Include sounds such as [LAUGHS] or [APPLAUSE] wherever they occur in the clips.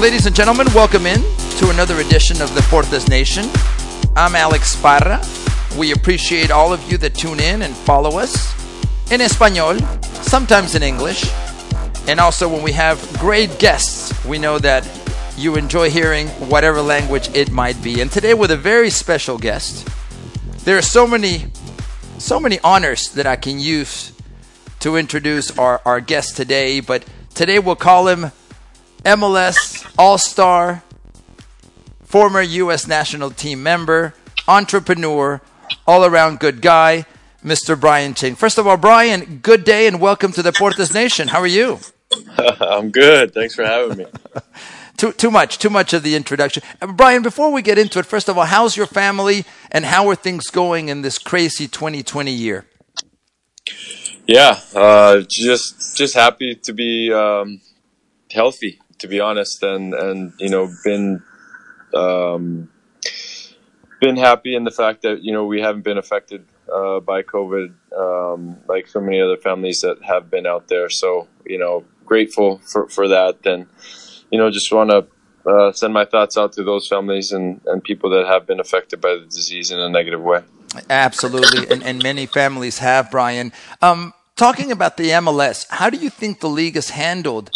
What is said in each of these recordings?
Ladies and gentlemen, welcome in to another edition of the Deportes Nation. I'm Alex Parra. We appreciate all of you that tune in and follow us in Espanol, sometimes in English, and also when we have great guests, we know that you enjoy hearing whatever language it might be. And today with a very special guest. There are so many so many honors that I can use to introduce our, our guest today, but today we'll call him MLS All Star, former U.S. national team member, entrepreneur, all around good guy, Mr. Brian Ching. First of all, Brian, good day and welcome to the Deportes Nation. How are you? [LAUGHS] I'm good. Thanks for having me. [LAUGHS] too, too much, too much of the introduction. Uh, Brian, before we get into it, first of all, how's your family and how are things going in this crazy 2020 year? Yeah, uh, just just happy to be um, healthy to be honest, and and you know been um, been happy in the fact that you know we haven't been affected uh, by COVID um, like so many other families that have been out there. So you know grateful for for that, and you know just want to. Uh, send my thoughts out to those families and, and people that have been affected by the disease in a negative way. Absolutely, [LAUGHS] and, and many families have, Brian. Um, talking about the MLS, how do you think the league has handled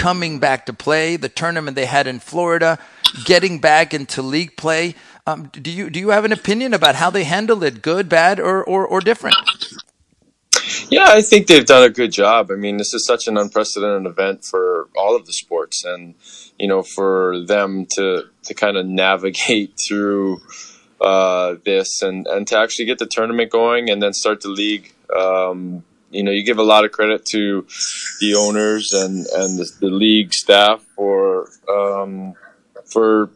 coming back to play, the tournament they had in Florida, getting back into league play. Um, do you do you have an opinion about how they handled it, good, bad, or, or, or different? Yeah, I think they've done a good job. I mean, this is such an unprecedented event for all of the sports, and you know, for them to to kind of navigate [LAUGHS] through uh, this and and to actually get the tournament going and then start the league. Um, you know, you give a lot of credit to the owners and and the, the league staff for um, for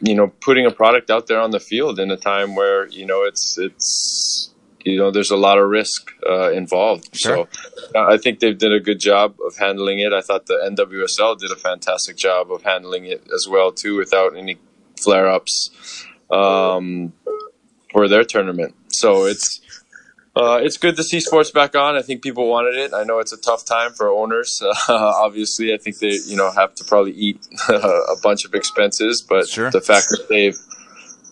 you know putting a product out there on the field in a time where you know it's it's you know there's a lot of risk uh, involved. Sure. So I think they've did a good job of handling it. I thought the NWSL did a fantastic job of handling it as well too, without any flare ups um, for their tournament. So it's uh, it's good to see sports back on. I think people wanted it. I know it's a tough time for owners. [LAUGHS] Uh, obviously, I think they you know have to probably eat [LAUGHS] a bunch of expenses, but sure. the fact that they've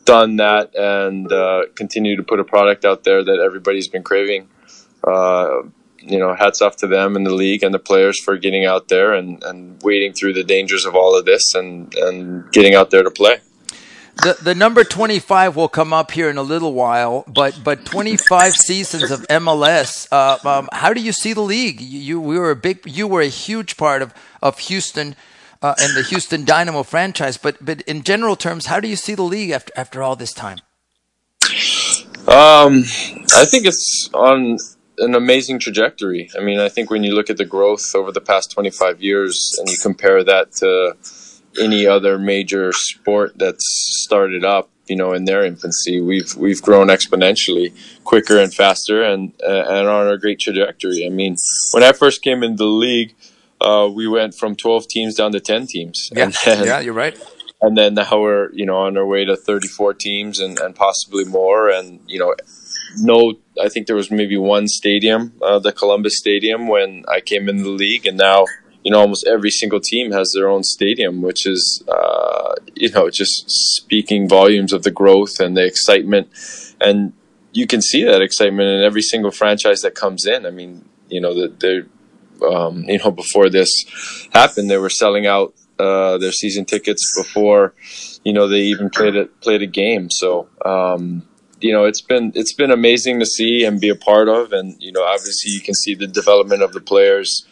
done that and uh, continue to put a product out there that everybody's been craving. Uh, you know, hats off to them and the league and the players for getting out there and, and wading through the dangers of all of this and, and getting out there to play. The the number twenty five will come up here in a little while, but but twenty five seasons of MLS. Uh, um, how do you see the league? You, you, we were a big, you were a huge part of of Houston uh, and the Houston Dynamo franchise. But but in general terms, how do you see the league after after all this time? Um, I think it's on an amazing trajectory. I mean, I think when you look at the growth over the past 25 years and you compare that to any other major sport that's started up, you know, in their infancy. We've we've grown exponentially quicker and faster, and uh, and on a great trajectory. I mean, when I first came in the league, uh, we went from twelve teams down to ten teams. Yeah, then, yeah, you're right. And then now we're you know on our way to thirty four teams and, and possibly more. And you know, no, I think there was maybe one stadium, uh, the Columbus Stadium, when I came in the league, and now you know, almost every single team has their own stadium, which is, uh, you know, just speaking volumes of the growth and the excitement. And you can see that excitement in every single franchise that comes in. I mean, you know, the, um, you know, before this happened, they were selling out uh, their season tickets before, you know, they even played a, played a game. So, um, you know, it's been it's been amazing to see and be a part of, and you know, obviously you can see the development of the players.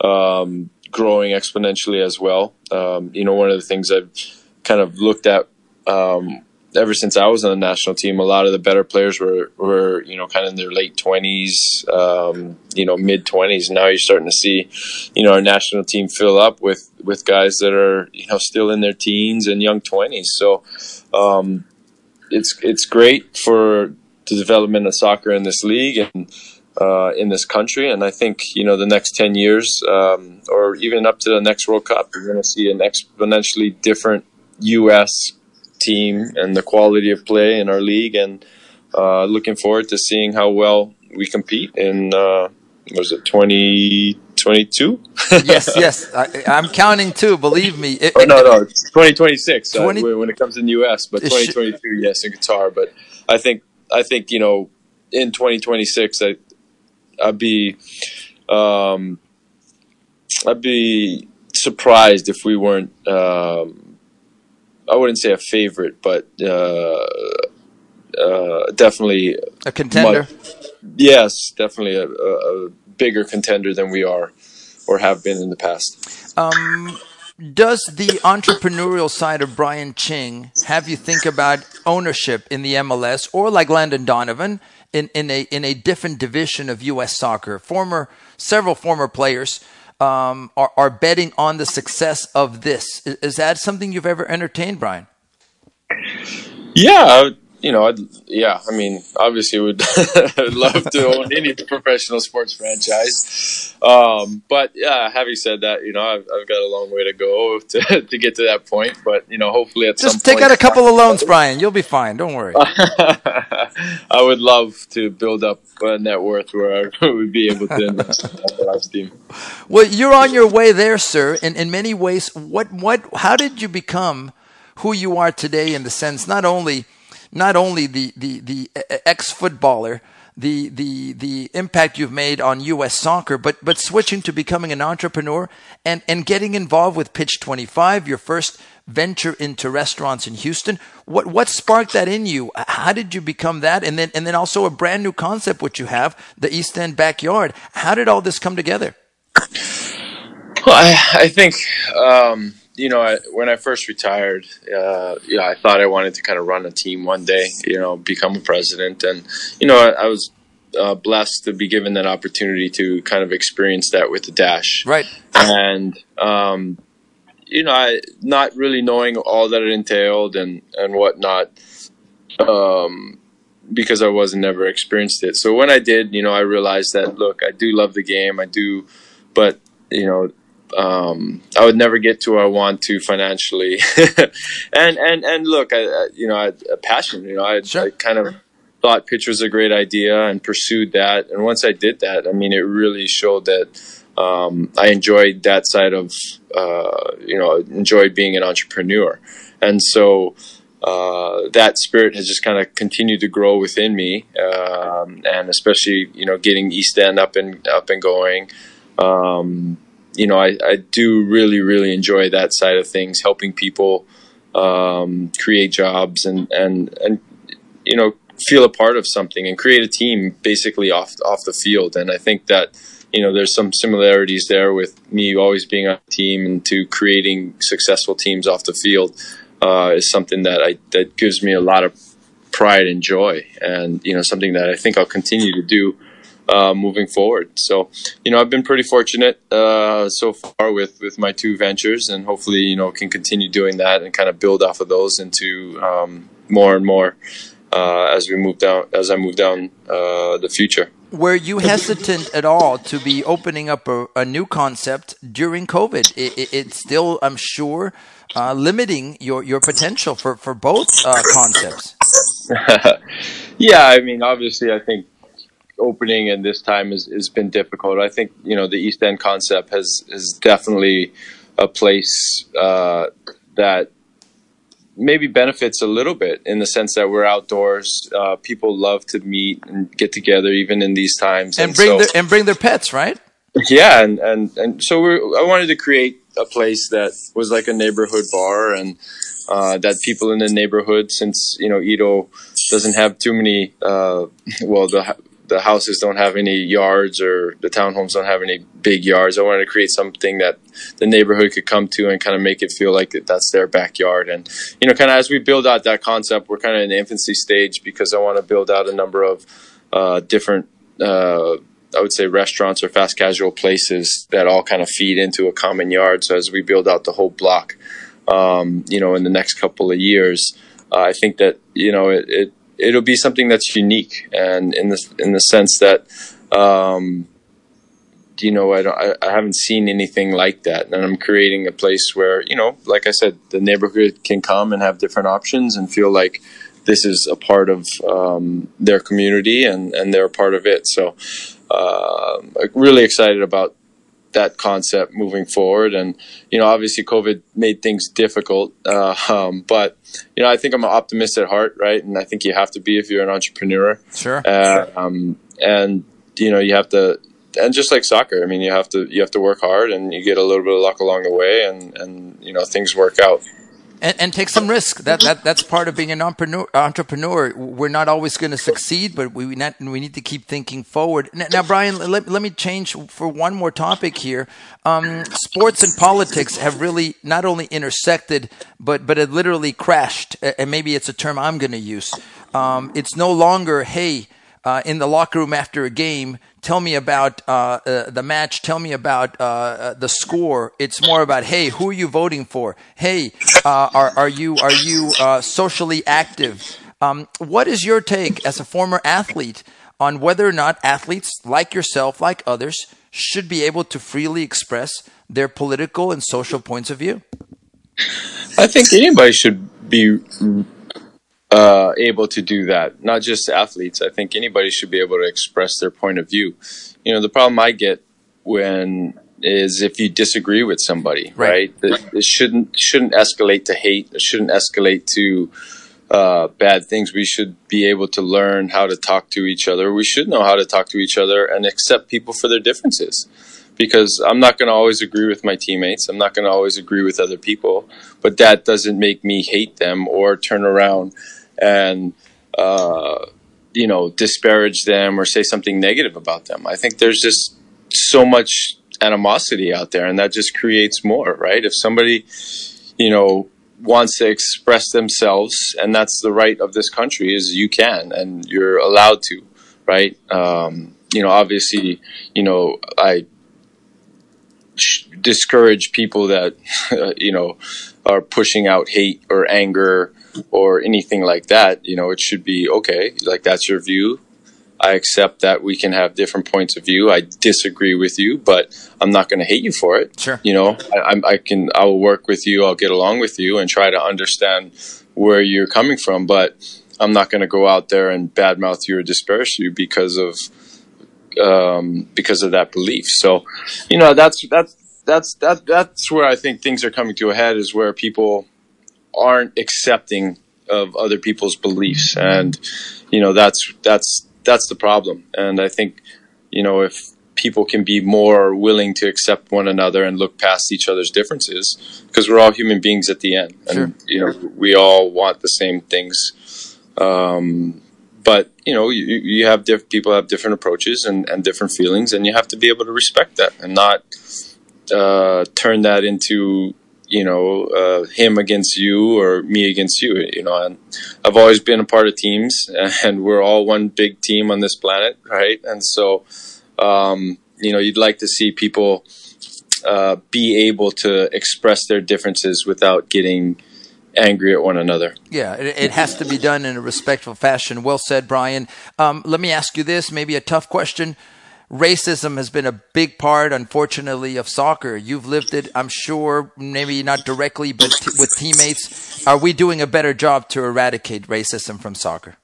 Um, growing exponentially as well. Um, you know, one of the things I've kind of looked at um, ever since I was on the national team, a lot of the better players were, were you know, kind of in their late 20s, um, you know, mid 20s. Now you're starting to see, you know, our national team fill up with, with guys that are, you know, still in their teens and young 20s. So um, it's, it's great for the development of soccer in this league. And, uh, in this country. And I think you know the next ten years, um, or even up to the next World Cup, you're going to see an exponentially different U.S. team and the quality of play in our league. And uh, looking forward to seeing how well we compete in uh, was it 2020 2022. [LAUGHS] yes, yes, I, am counting too. Believe me. It, oh no, no, 2026 20, uh, when it comes in the U.S., but 2022, sh- yes, in Qatar. But I think I think you know in 2026, I I'd be um, I'd be surprised if we weren't. Um, I wouldn't say a favorite, but uh, uh, definitely a contender. Much, yes, definitely a, a, a, bigger contender than we are or have been in the past. Um, does the entrepreneurial side of Brian Ching have you think about ownership in the MLS or like Landon Donovan in, in a in a different division of U.S. soccer? Former several former players um, are, are betting on the success of this. Is, is that something you've ever entertained, Brian? Yeah, you know, I'd, yeah, I mean, obviously, would [LAUGHS] love to own any professional sports franchise. Um, but yeah, having said that, you know, I've, I've, got a long way to go [LAUGHS] to, to get to that point. But you know, hopefully, at just take out a couple of loans, Brian. You'll be fine. Don't worry. [LAUGHS] I would love to build up a net worth where I would be able to invest in that team. Well, you're on your way there, sir. In in many ways, what what how did you become who you are today? In the sense, not only not only the the the ex footballer, the the the impact you've made on U.S. soccer, but but switching to becoming an entrepreneur and and getting involved with Pitch 25, your first venture into restaurants in Houston. What what sparked that in you? How did you become that? And then and then also a brand new concept which you have, the East End backyard. How did all this come together? Well, I, I think. Um you know, I, when I first retired, uh, yeah, I thought I wanted to kind of run a team one day, you know, become a president. And, you know, I, I was uh, blessed to be given that opportunity to kind of experience that with the Dash. Right. And, um, you know, I, not really knowing all that it entailed and, and whatnot, um, because I wasn't never experienced it. So when I did, you know, I realized that, look, I do love the game. I do, but, you know, um, I would never get to where I want to financially. [LAUGHS] and and and look, I, I you know, I, a passion. You know, I, sure. I kind of thought pitch was a great idea and pursued that. And once I did that, I mean, it really showed that um, I enjoyed that side of uh, you know enjoyed being an entrepreneur. And so uh, that spirit has just kind of continued to grow within me, um, and especially you know getting East End up and up and going. Um, you know, I, I do really, really enjoy that side of things, helping people um, create jobs and, and, and, you know, feel a part of something and create a team basically off, off the field. And I think that, you know, there's some similarities there with me always being on a team and to creating successful teams off the field uh, is something that I, that gives me a lot of pride and joy and, you know, something that I think I'll continue to do uh, moving forward. So, you know, I've been pretty fortunate uh, so far with with my two ventures, and hopefully, you know, can continue doing that and kind of build off of those into um, more and more uh, as we move down as I move down uh, the future. Were you hesitant at all to be opening up a, a new concept during COVID? It, it, it's still, I'm sure, uh, limiting your, your potential for, for both uh, concepts. [LAUGHS] yeah, I mean, obviously, I think opening and this time has, has been difficult. I think you know the East End concept has is definitely a place uh, that maybe benefits a little bit in the sense that we're outdoors. Uh, people love to meet and get together even in these times, and, and bring so, their and bring their pets, right? Yeah, and and and so I wanted to create a place that was like a neighborhood bar and. Uh, that people in the neighborhood, since you know EaDo doesn't have too many, uh, [LAUGHS] well, the the houses don't have any yards or the townhomes don't have any big yards. I wanted to create something that the neighborhood could come to and kind of make it feel like that's their backyard. And, you know, kind of as we build out that concept, we're kind of in the infancy stage because I want to build out a number of uh, different, uh, I would say, restaurants or fast casual places that all kind of feed into a common yard. So as we build out the whole block, um, you know, in the next couple of years, uh, I think that, you know, it, it it'll be something that's unique, and in the in the sense that, um, you know, I, don't, I, haven't seen anything like that, and I'm creating a place where you know, like I said, the neighborhood can come and have different options and feel like this is a part of um, their community and and they're a part of it. So, uh, really excited about that concept moving forward. And you know, obviously, COVID made things difficult. Uh, um, but you know, I think I'm an optimist at heart, right? And I think you have to be if you're an entrepreneur. Sure. Uh, um, and you know, you have to. And just like soccer, I mean, you have to you have to work hard, and you get a little bit of luck along the way, and and you know things work out and, and, take some risk. That that that's part of being an entrepreneur. Entrepreneur. We're not always going to succeed, but we not, we need to keep thinking forward. Now, Brian, let, let me change for one more topic here. Um, sports and politics have really not only intersected, but but it literally crashed. And maybe it's a term I'm going to use. Um, it's no longer hey uh, in the locker room after a game, tell me about uh, uh, the match, tell me about uh, uh, the score. It's more about, hey, who are you voting for? Hey, uh, are, are you are you socially active? Um, what is your take as a former athlete on whether or not athletes like yourself, like others, should be able to freely express their political and social points of view? I think anybody should be uh, able to do that. Not just athletes. I think anybody should be able to express their point of view. You know, the problem I get when is if you disagree with somebody, right? right? It, shouldn't shouldn't escalate to hate. It shouldn't escalate to uh, bad things. We should be able to learn how to talk to each other. We should know how to talk to each other and accept people for their differences. Because I'm not going to always agree with my teammates. I'm not going to always agree with other people. But that doesn't make me hate them or turn around and uh, you know disparage them or say something negative about them. I think there's just so much animosity out there, and that just creates more. Right? If somebody you know wants to express themselves, and that's the right of this country, is you can and you're allowed to. Right? Um, you know, obviously, you know, I discourage people that [LAUGHS] you know are pushing out hate or anger or anything like that, you know, it should be okay. Like that's your view. I accept that we can have different points of view. I disagree with you, but I'm not going to hate you for it. Sure. You know, I, I can, I will work with you. I'll get along with you and try to understand where you're coming from. But I'm not going to go out there and badmouth you or disparage you because of, um, because of that belief. So, you know, that's, that's, that's, that, that's where I think things are coming to a head is where people, aren't accepting of other people's beliefs, and you know that's that's that's the problem. And I think you know if people can be more willing to accept one another and look past each other's differences, because we're all human beings at the end, and sure. you know we all want the same things. Um, but you know you, you have diff- people have different approaches and, and different feelings, and you have to be able to respect that and not uh, turn that into you know, uh, him against you or me against you. You know, and I've always been a part of teams, [LAUGHS] and we're all one big team on this planet, right? And so, um, you know, you'd like to see people uh, be able to express their differences without getting angry at one another. Yeah, it, it, has to be done in a respectful fashion. Well said, Brian. Um, let me ask you this, maybe a tough question racism has been a big part, unfortunately, of soccer. You've lived it, I'm sure, maybe not directly, but t- with teammates. Are we doing a better job to eradicate racism from soccer?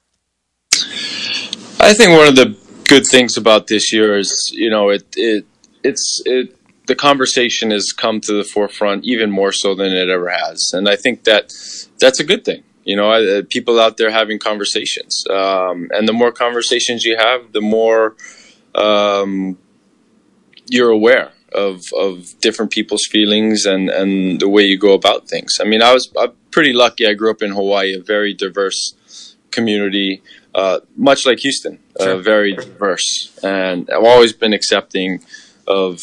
I think one of the good things about this year is, you know, it it it's it the conversation has come to the forefront even more so than it ever has, and I think that that's a good thing. You know, uh, people out there having conversations, um, and the more conversations you have, the more um, you're aware of of different people's feelings and and the way you go about things. I mean, I was I'm pretty lucky. I grew up in Hawaii, a very diverse community, uh, much like Houston, uh, sure. uh, very diverse, and I've always been accepting of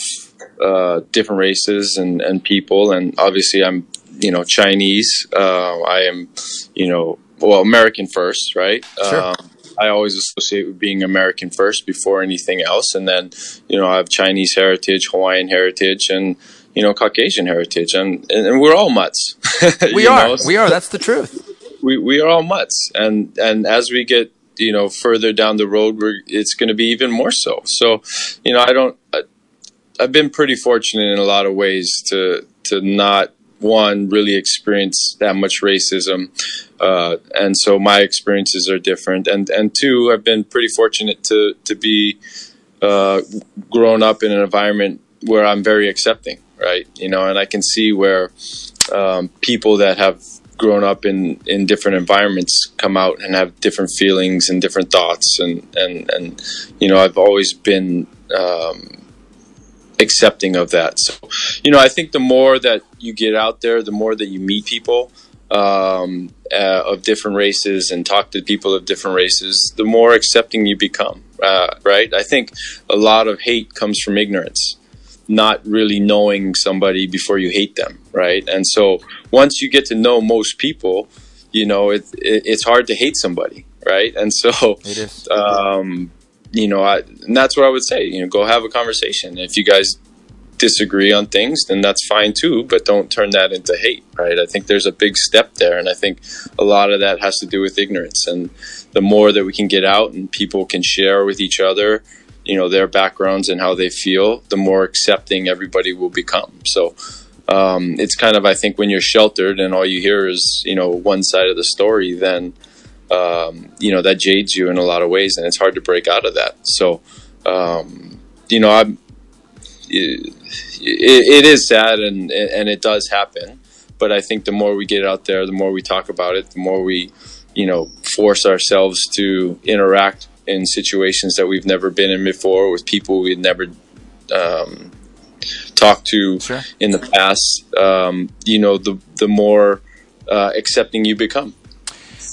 uh, different races and and people. And obviously, I'm you know Chinese. Uh, I am you know well American first, right? Sure. Um, I always associate with being American first before anything else, and then you know I have Chinese heritage, Hawaiian heritage, and you know Caucasian heritage, and and, we're all mutts. [LAUGHS] we are, know? we are. That's the truth. We we are all mutts, and and as we get you know further down the road, we're it's going to be even more so. So, you know, I don't. I, I've been pretty fortunate in a lot of ways to to not one really experience that much racism, uh, and so my experiences are different. And and two, I've been pretty fortunate to to be uh, grown up in an environment where I'm very accepting, right? You know, and I can see where um, people that have grown up in, in different environments come out and have different feelings and different thoughts, and and and you know, I've always been. Um, accepting of that so you know i think the more that you get out there the more that you meet people um, uh, of different races and talk to people of different races, the more accepting you become. Uh, right? I think a lot of hate comes from ignorance, not really knowing somebody before you hate them. Right? And so once you get to know most people, you know it, it it's hard to hate somebody. Right? And so it is. Um, you know, I, and that's what I would say. You know, go have a conversation. If you guys disagree on things, then that's fine too. But don't turn that into hate, right? I think there's a big step there, and I think a lot of that has to do with ignorance. And the more that we can get out and people can share with each other, you know, their backgrounds and how they feel, the more accepting everybody will become. So. Um, it's kind of, I think, when you're sheltered and all you hear is, you know, one side of the story, then, um, you know, that jades you in a lot of ways, and it's hard to break out of that. So, um, you know, I'm, it, it is sad and and it does happen. But I think the more we get out there, the more we talk about it, the more we, you know, force ourselves to interact in situations that we've never been in before with people we've never um, talked to sure. in the past. Um, you know, the the more uh, accepting you become.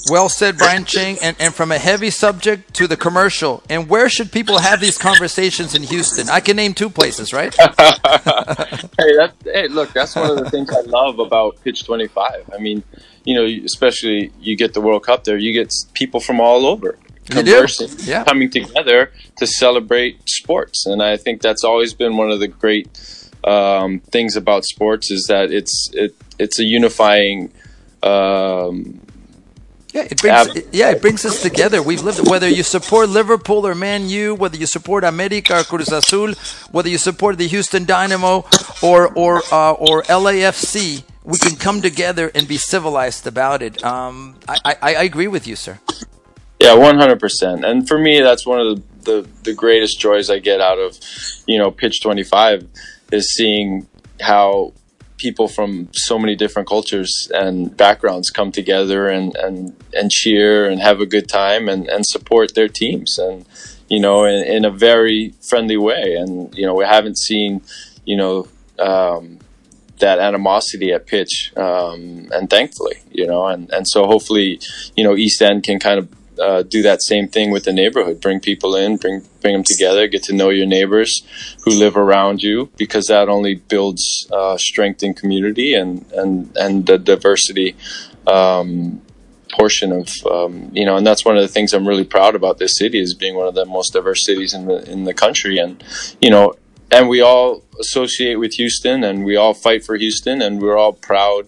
Well said, Brian Ching. And, and from a heavy subject to the commercial. And where should people have these conversations in Houston? I can name two places, right? [LAUGHS] hey, that, hey, look, that's one of the things I love about Pitch 25. I mean, you know, especially you get the World Cup there, you get people from all over conversing, yeah. coming together to celebrate sports. And I think that's always been one of the great um, things about sports is that it's it, it's a unifying um, yeah, it brings it, yeah, it brings us together. We've lived whether you support Liverpool or Man U, whether you support America or Cruz Azul, whether you support the Houston Dynamo or or uh, or LAFC, we can come together and be civilized about it. Um, I, I, I agree with you, sir. Yeah, one hundred percent. And for me, that's one of the, the the greatest joys I get out of you know Pitch Twenty Five is seeing how people from so many different cultures and backgrounds come together and, and, and cheer and have a good time and, and support their teams and you know in, in a very friendly way. And you know we haven't seen you know um, that animosity at pitch um, and thankfully you know and, and so hopefully you know East End can kind of uh, do that same thing with the neighborhood. Bring people in, bring bring them together, get to know your neighbors who live around you, because that only builds uh, strength in community and and and the diversity um, portion of um, you know. And that's one of the things I'm really proud about this city is being one of the most diverse cities in the in the country. And you know, and we all associate with Houston, and we all fight for Houston, and we're all proud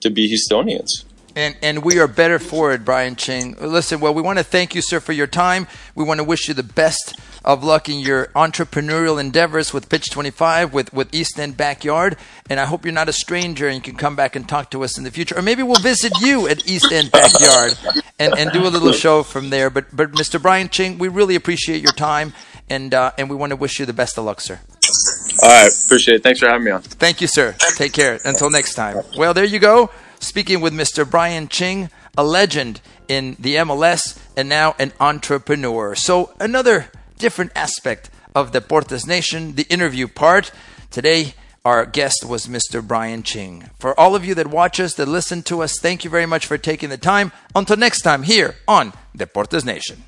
to be Houstonians. And, and we are better for it, Brian Ching. Listen, well, we want to thank you, sir, for your time. We want to wish you the best of luck in your entrepreneurial endeavors with Pitch 25, with, with East End Backyard. And I hope you're not a stranger and you can come back and talk to us in the future. Or maybe we'll visit you at East End Backyard and, and do a little show from there. But, but Mr. Brian Ching, we really appreciate your time and, uh, and we want to wish you the best of luck, sir. All right. Appreciate it. Thanks for having me on. Thank you, sir. Take care. Until next time. Well, there you go speaking with Mr. Brian Ching, a legend in the MLS and now an entrepreneur. So, another different aspect of Deportes Nation, the interview part. Today, our guest was Mr. Brian Ching. For all of you that watch us, that listen to us, thank you very much for taking the time. Until next time, here on Deportes Nation.